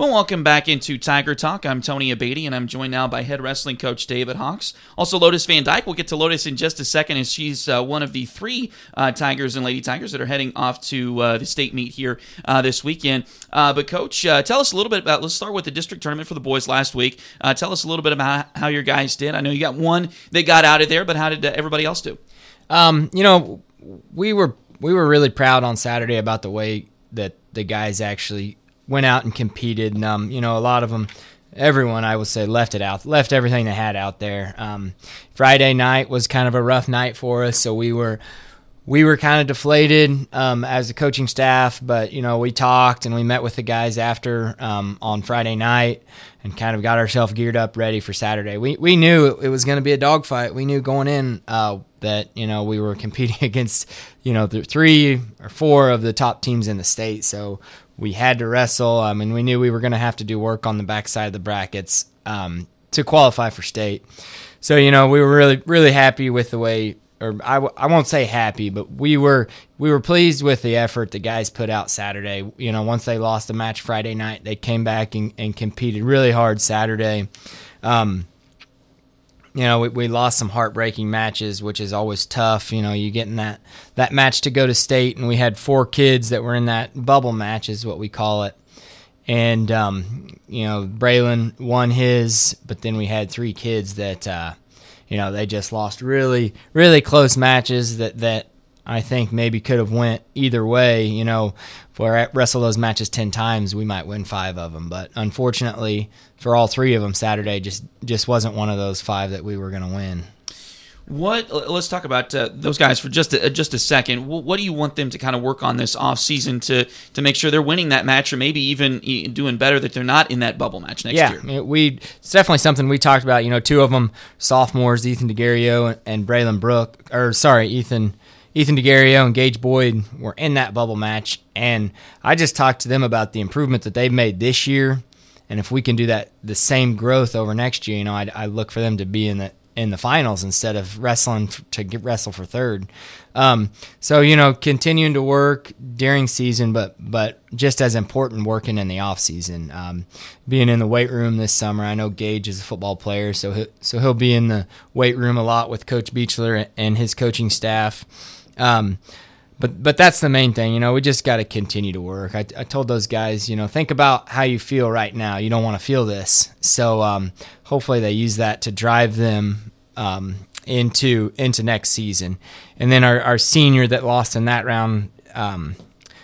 Well, welcome back into Tiger Talk. I'm Tony Abady, and I'm joined now by head wrestling coach David Hawks. Also, Lotus Van Dyke. We'll get to Lotus in just a second, as she's uh, one of the three uh, Tigers and Lady Tigers that are heading off to uh, the state meet here uh, this weekend. Uh, but, coach, uh, tell us a little bit about. Let's start with the district tournament for the boys last week. tell us a little bit about how your guys did. I know you got one that got out of there, but how did everybody else do? Um, you know, we were we were really proud on Saturday about the way that the guys actually went out and competed. And, um, you know, a lot of them, everyone I would say left it out, left everything they had out there. Um, Friday night was kind of a rough night for us, so we were we were kind of deflated um, as a coaching staff, but you know we talked and we met with the guys after um, on Friday night and kind of got ourselves geared up, ready for Saturday. We we knew it, was going to be a dogfight. We knew going in uh, that you know we were competing against you know three or four of the top teams in the state, so we had to wrestle. I mean, we knew we were going to have to do work on the backside of the brackets um, to qualify for state. So you know, we were really really happy with the way, or I, I won't say happy, but we were we were pleased with the effort the guys put out Saturday. You know, once they lost the match Friday night, they came back and, and competed really hard Saturday. Um, you know, we, we lost some heartbreaking matches, which is always tough. You know, you getting that that match to go to state, and we had four kids that were in that bubble match, is what we call it. And um, you know, Braylon won his, but then we had three kids that uh, you know they just lost really really close matches that that I think maybe could have went either way. You know, if we wrestle those matches ten times, we might win five of them. But unfortunately, for all three of them, Saturday just just wasn't one of those five that we were going to win. What? Let's talk about uh, those guys for just a, just a second. What do you want them to kind of work on this off season to to make sure they're winning that match, or maybe even doing better that they're not in that bubble match next yeah, year? we it's definitely something we talked about. You know, two of them sophomores, Ethan DeGario and, and Braylon Brook, or sorry, Ethan Ethan DeGario and Gage Boyd were in that bubble match, and I just talked to them about the improvement that they've made this year, and if we can do that, the same growth over next year, you know, I, I look for them to be in the in the finals instead of wrestling to get wrestle for third. Um, so you know, continuing to work during season, but but just as important, working in the off season. Um, being in the weight room this summer, I know Gage is a football player, so he, so he'll be in the weight room a lot with Coach Beechler and his coaching staff. Um, but but that's the main thing, you know. We just got to continue to work. I, I told those guys, you know, think about how you feel right now. You don't want to feel this, so um, hopefully they use that to drive them um, into into next season. And then our, our senior that lost in that round, um,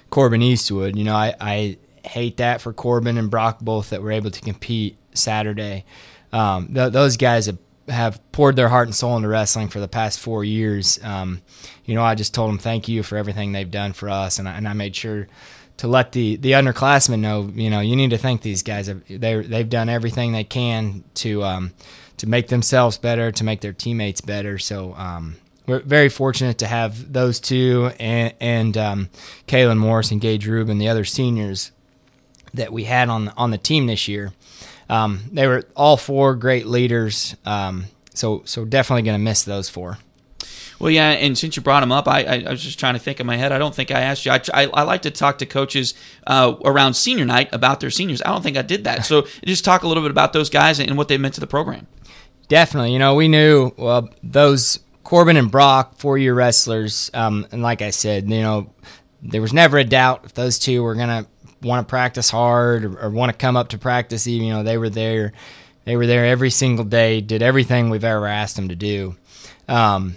Corbin Eastwood. You know, I, I hate that for Corbin and Brock both that were able to compete Saturday. Um, th- those guys have have poured their heart and soul into wrestling for the past four years. Um, you know, I just told them thank you for everything they've done for us, and I, and I made sure to let the the underclassmen know, you know, you need to thank these guys. They they've done everything they can to um, to make themselves better, to make their teammates better. So um, we're very fortunate to have those two and and um, Kaylin Morris and Gage Rubin, the other seniors that we had on on the team this year. Um, they were all four great leaders. Um, so so definitely going to miss those four. Well, yeah, and since you brought them up, I, I, I, was just trying to think in my head. I don't think I asked you. I, I, I like to talk to coaches uh, around senior night about their seniors. I don't think I did that. So just talk a little bit about those guys and what they meant to the program. Definitely. You know, we knew well those Corbin and Brock, four year wrestlers, um, and like I said, you know, there was never a doubt if those two were going to want to practice hard or, or want to come up to practice. Even you know they were there, they were there every single day, did everything we've ever asked them to do. Um,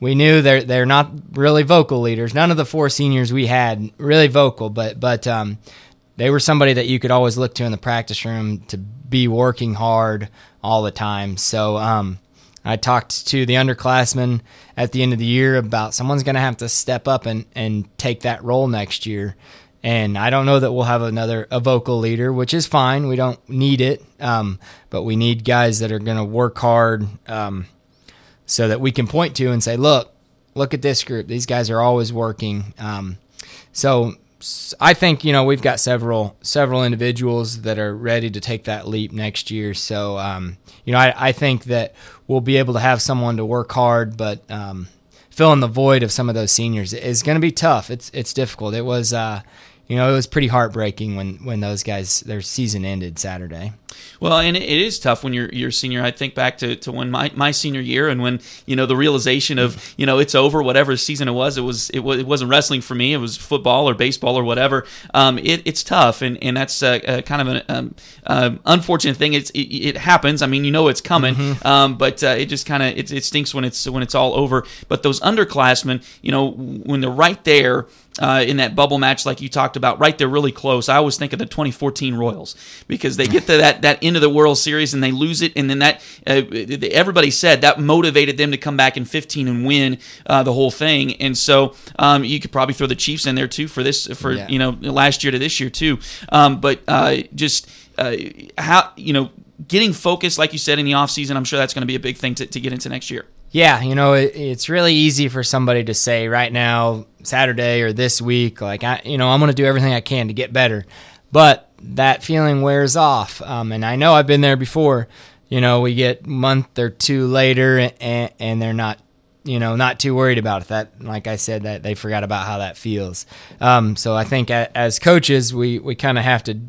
we knew they're they're not really vocal leaders. None of the four seniors we had really vocal, but but um, they were somebody that you could always look to in the practice room to be working hard all the time. So um, I talked to the underclassmen at the end of the year about someone's going to have to step up and, and take that role next year. And I don't know that we'll have another a vocal leader, which is fine. We don't need it, um, but we need guys that are going to work hard um, so that we can point to and say, "Look, look at this group. These guys are always working." Um, so I think you know we've got several several individuals that are ready to take that leap next year. So um, you know I, I, think that we'll be able to have someone to work hard, but um, filling the void of some of those seniors is going to be tough. It's it's difficult. It was uh, you know, it was pretty heartbreaking when when those guys their season ended Saturday. Well, and it is tough when you're you're senior. I think back to, to when my, my senior year and when you know the realization of you know it's over. Whatever season it was, it was it, was, it wasn't wrestling for me. It was football or baseball or whatever. Um, it, it's tough, and and that's uh, kind of an um, uh, unfortunate thing. It's it, it, happens. I mean, you know it's coming, mm-hmm. um, but uh, it just kind of it, it stinks when it's when it's all over. But those underclassmen, you know, when they're right there uh, in that bubble match, like you talked about, right there, really close. I always think of the 2014 Royals because they get to that that end of the World Series and they lose it, and then that uh, everybody said that motivated them to come back in 15 and win uh, the whole thing. And so um, you could probably throw the Chiefs in there too for this for yeah. you know last year to this year too. Um, but uh, just uh, how you know getting focused, like you said in the offseason, I'm sure that's going to be a big thing to, to get into next year. Yeah, you know, it, it's really easy for somebody to say right now, Saturday or this week, like, I, you know, I'm going to do everything I can to get better. But that feeling wears off. Um, and I know I've been there before. You know, we get month or two later and, and they're not you know, not too worried about it. That, like I said, that they forgot about how that feels. Um, so I think as coaches, we, we kind of have to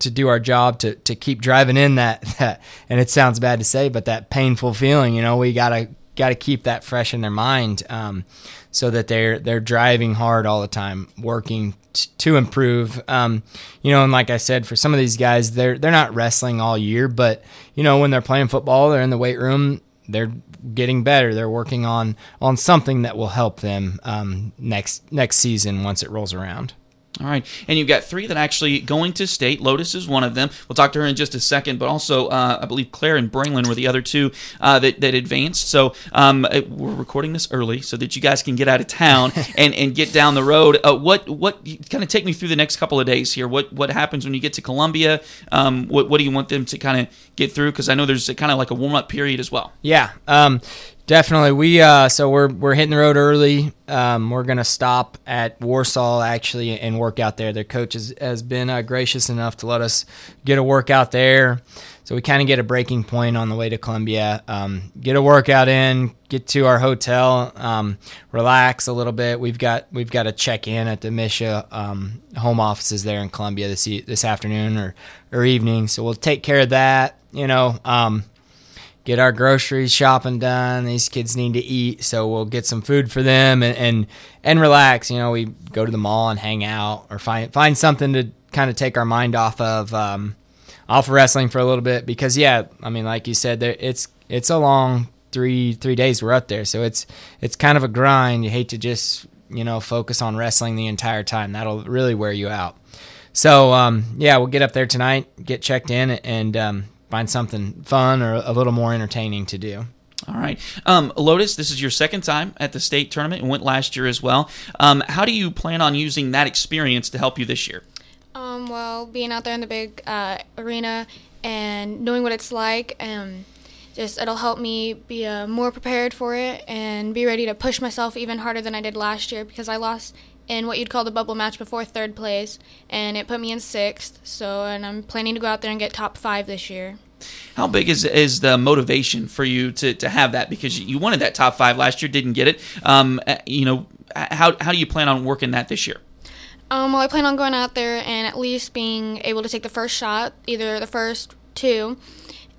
to do our job to to keep driving in that that. And it sounds bad to say, but that painful feeling. You know, we gotta got to keep that fresh in their mind um, so that they're they're driving hard all the time, working t- to improve. Um, you know, and like I said, for some of these guys, they're they're not wrestling all year, but you know when they're playing football, they're in the weight room, they're getting better. They're working on on something that will help them um, next next season once it rolls around. All right, and you've got three that actually going to state. Lotus is one of them. We'll talk to her in just a second, but also uh, I believe Claire and Braylon were the other two uh, that, that advanced. So um, uh, we're recording this early so that you guys can get out of town and, and get down the road. Uh, what what kind of take me through the next couple of days here? What what happens when you get to Columbia? Um, what what do you want them to kind of get through? Because I know there's kind of like a warm up period as well. Yeah. Um, Definitely, we uh, so we're we're hitting the road early. Um, we're gonna stop at Warsaw actually and work out there. Their coach has, has been uh, gracious enough to let us get a workout there, so we kind of get a breaking point on the way to Columbia. Um, get a workout in, get to our hotel, um, relax a little bit. We've got we've got to check in at the MSHSAA um, home offices there in Columbia this this afternoon or or evening, so we'll take care of that. You know um, get our groceries shopping done. These kids need to eat, so we'll get some food for them and and, and relax. You know, we go to the mall and hang out or find find something to kind of take our mind off of um, off of wrestling for a little bit because yeah, I mean, like you said, there it's it's a long three three days we're up there, so it's it's kind of a grind. You hate to just you know focus on wrestling the entire time. That'll really wear you out. So um, yeah, we'll get up there tonight, get checked in, and um, find something fun or a little more entertaining to do. All right. Um, Lotus, this is your second time at the state tournament and went last year as well. Um, how do you plan on using that experience to help you this year? Um, well, being out there in the big uh, arena and knowing what it's like, um, just it'll help me be uh, more prepared for it and be ready to push myself even harder than I did last year because I lost in what you'd call the bubble match before third place, and it put me in sixth. So, and I'm planning to go out there and get top five this year. How big is is the motivation for you to, to have that? Because you wanted that top five last year, didn't get it. Um, uh, you know, how how do you plan on working that this year? Um, well, I plan on going out there and at least being able to take the first shot, either the first two,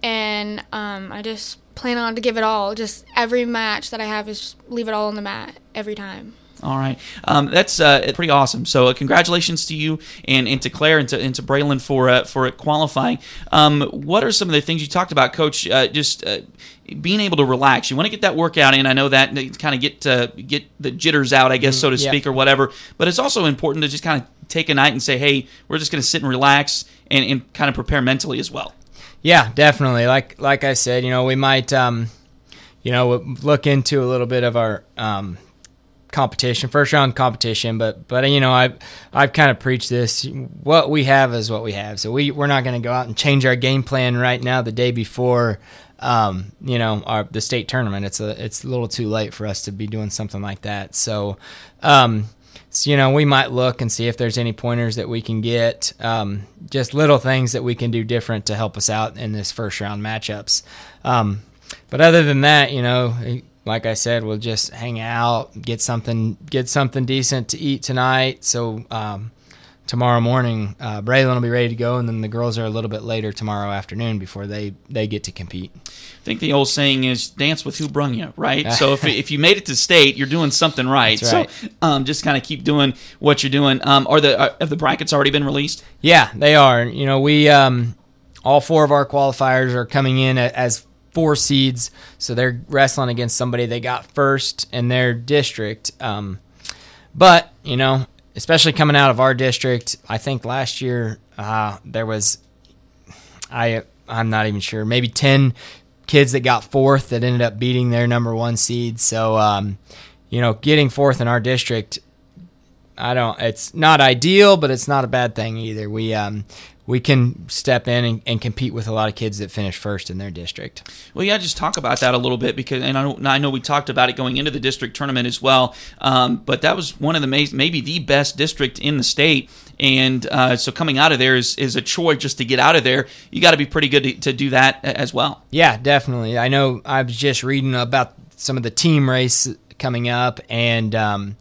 and um, I just plan on to give it all. Just every match that I have is leave it all on the mat every time. All right, um, that's uh, pretty awesome. So, uh, congratulations to you and, and to Claire and to, and to Braylon for uh, for qualifying. Um, what are some of the things you talked about, Coach? Uh, just uh, being able to relax. You want to get that workout in. I know that kind of get uh, get the jitters out, I guess, so to mm, speak, yeah. or whatever. But it's also important to just kind of take a night and say, "Hey, we're just going to sit and relax and, and kind of prepare mentally as well." Yeah, definitely. Like like I said, you know, we might. Um, you know, look into a little bit of our um, competition, first round competition. But but you know, I've I've kind of preached this. What we have is what we have. So we we're not going to go out and change our game plan right now the day before. Um, you know, our the state tournament. It's a it's a little too late for us to be doing something like that. So, um, so you know, we might look and see if there's any pointers that we can get. Um, just little things that we can do different to help us out in this first round matchups. Um, but other than that, you know, like I said, we'll just hang out, get something, get something decent to eat tonight. So, um, tomorrow morning, uh, Braylon will be ready to go, and then the girls are a little bit later tomorrow afternoon before they they get to compete. I think the old saying is "dance with who brung you," right? so if, if you made it to state, you're doing something right. right. So um, just kind of keep doing what you're doing. Um, are the are, have the brackets already been released? Yeah, they are. You know, we um, all four of our qualifiers are coming in as four seeds, so they're wrestling against somebody they got first in their district. Um, but you know, especially coming out of our district, I think last year uh, there was I I'm not even sure maybe ten kids that got fourth that ended up beating their number one seed. So um, you know, getting fourth in our district. I don't. It's not ideal, but it's not a bad thing either. We um, we can step in and, and, compete with a lot of kids that finish first in their district. Well, yeah, just talk about that a little bit because, and I know, I know we talked about it going into the district tournament as well, um, but that was one of the maybe the best district in the state. And uh, so coming out of there is, is a chore just to get out of there. You got to be pretty good to, to do that as well. Yeah, definitely. I know I was just reading about some of the team race coming up, and um,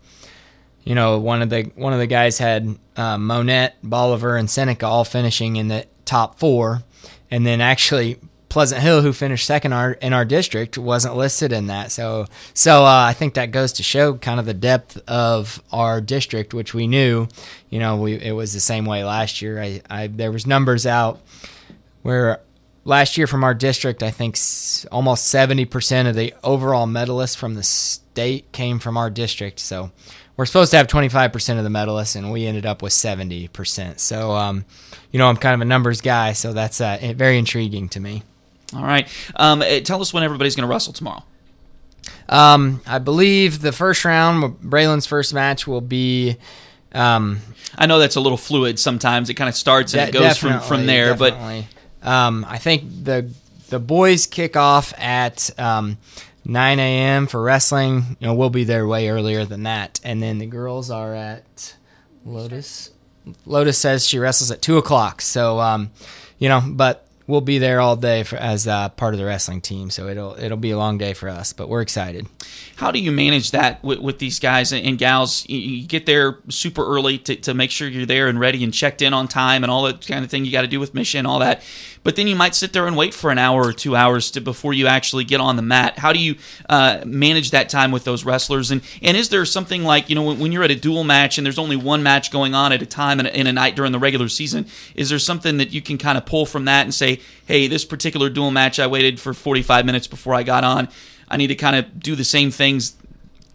you know, one of the one of the guys had uh, Monett, Bolivar, and Seneca all finishing in the top four, and then actually Pleasant Hill, who finished second our, in our district, wasn't listed in that. So, so uh, I think that goes to show kind of the depth of our district, which we knew. You know, we it was the same way last year. I, I there was numbers out where last year from our district, I think almost seventy percent of the overall medalists from the state came from our district. So we're supposed to have 25% of the medalists, and we ended up with 70%. So, um, you know, I'm kind of a numbers guy, so that's uh, very intriguing to me. All right. Um, eh, tell us when everybody's going to wrestle tomorrow. Um, I believe the first round, Braylon's first match, will be. Um, I know that's a little fluid sometimes. It kind of starts and de- it goes from, from there, definitely. but um, I think the the boys kick off at um, 9 a.m. for wrestling. You know, we'll be there way earlier than that. And then the girls are at Lotus. Lotus says she wrestles at 2 o'clock. So, um, you know, but we'll be there all day for, as uh, part of the wrestling team. So it'll it'll be a long day for us, but we're excited. How do you manage that with, with these guys and gals? You get there super early to, to make sure you're there and ready and checked in on time and all that kind of thing you got to do with mission, all that but then you might sit there and wait for an hour or two hours to, before you actually get on the mat. How do you uh, manage that time with those wrestlers? And and is there something like you know when, when, you're at a dual match and there's only one match going on at a time in a, in a night during the regular season? Is there something that you can kind of pull from that and say, hey, this particular dual match, I waited for 45 minutes before I got on. I need to kind of do the same things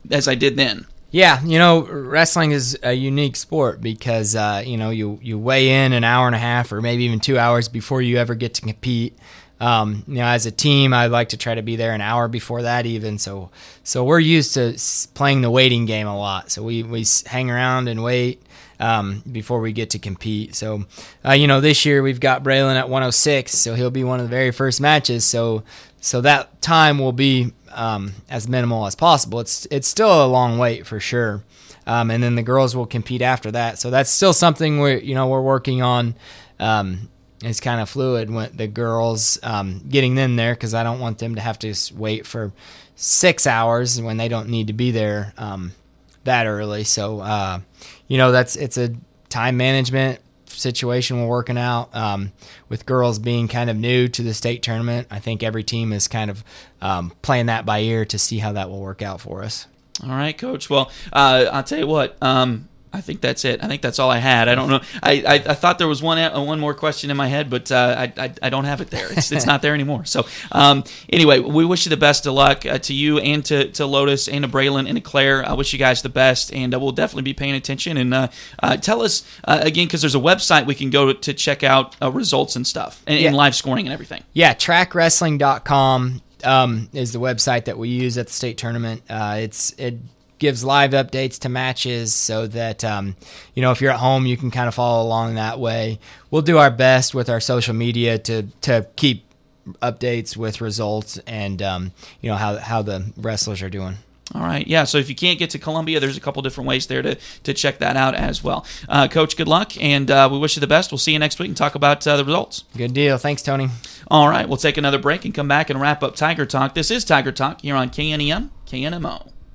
as I did then. Yeah, you know, wrestling is a unique sport because uh, you know you you weigh in an hour and a half or maybe even two hours before you ever get to compete. Um, you know, as a team, I like to try to be there an hour before that even. So, so we're used to playing the waiting game a lot. So we we hang around and wait um, before we get to compete. So, uh, you know, this year we've got Braylon at 106, so he'll be one of the very first matches. So, so that time will be um, as minimal as possible. It's it's still a long wait for sure. Um, and then the girls will compete after that. So that's still something we you know we're working on. Um, it's kind of fluid when the girls um, getting them there because I don't want them to have to wait for six hours when they don't need to be there um, that early. So uh, you know that's it's a time management situation we're working out um, with girls being kind of new to the state tournament. I think every team is kind of um, playing that by ear to see how that will work out for us. All right, coach. Well, uh, I'll tell you what. Um, I think that's it. I think that's all I had. I don't know. I, I, I thought there was one uh, one more question in my head, but uh, I, I, I don't have it there. It's, it's not there anymore. So um, anyway, we wish you the best of luck uh, to you and to, to Lotus and to Braylon and to Claire. I wish you guys the best, and uh, we'll definitely be paying attention. And uh, uh, tell us again because there's a website we can go to, to check out results and stuff and, yeah. and, live scoring and everything. Yeah, trackwrestling.com um, is the website that we use at the state tournament. it's it gives live updates to matches so that um, you know if you're at home you can kind of follow along that way we'll do our best with our social media to to keep updates with results and um, you know how, how the wrestlers are doing all right, yeah. So if you can't get to Columbia, there's a couple different ways there to, to check that out as well. Uh, Coach, good luck, and uh, we wish you the best. We'll see you next week and talk about uh, the results. Good deal. Thanks, Tony. All right, we'll take another break and come back and wrap up Tiger Talk. This is Tiger Talk here on KNEM, KNMO.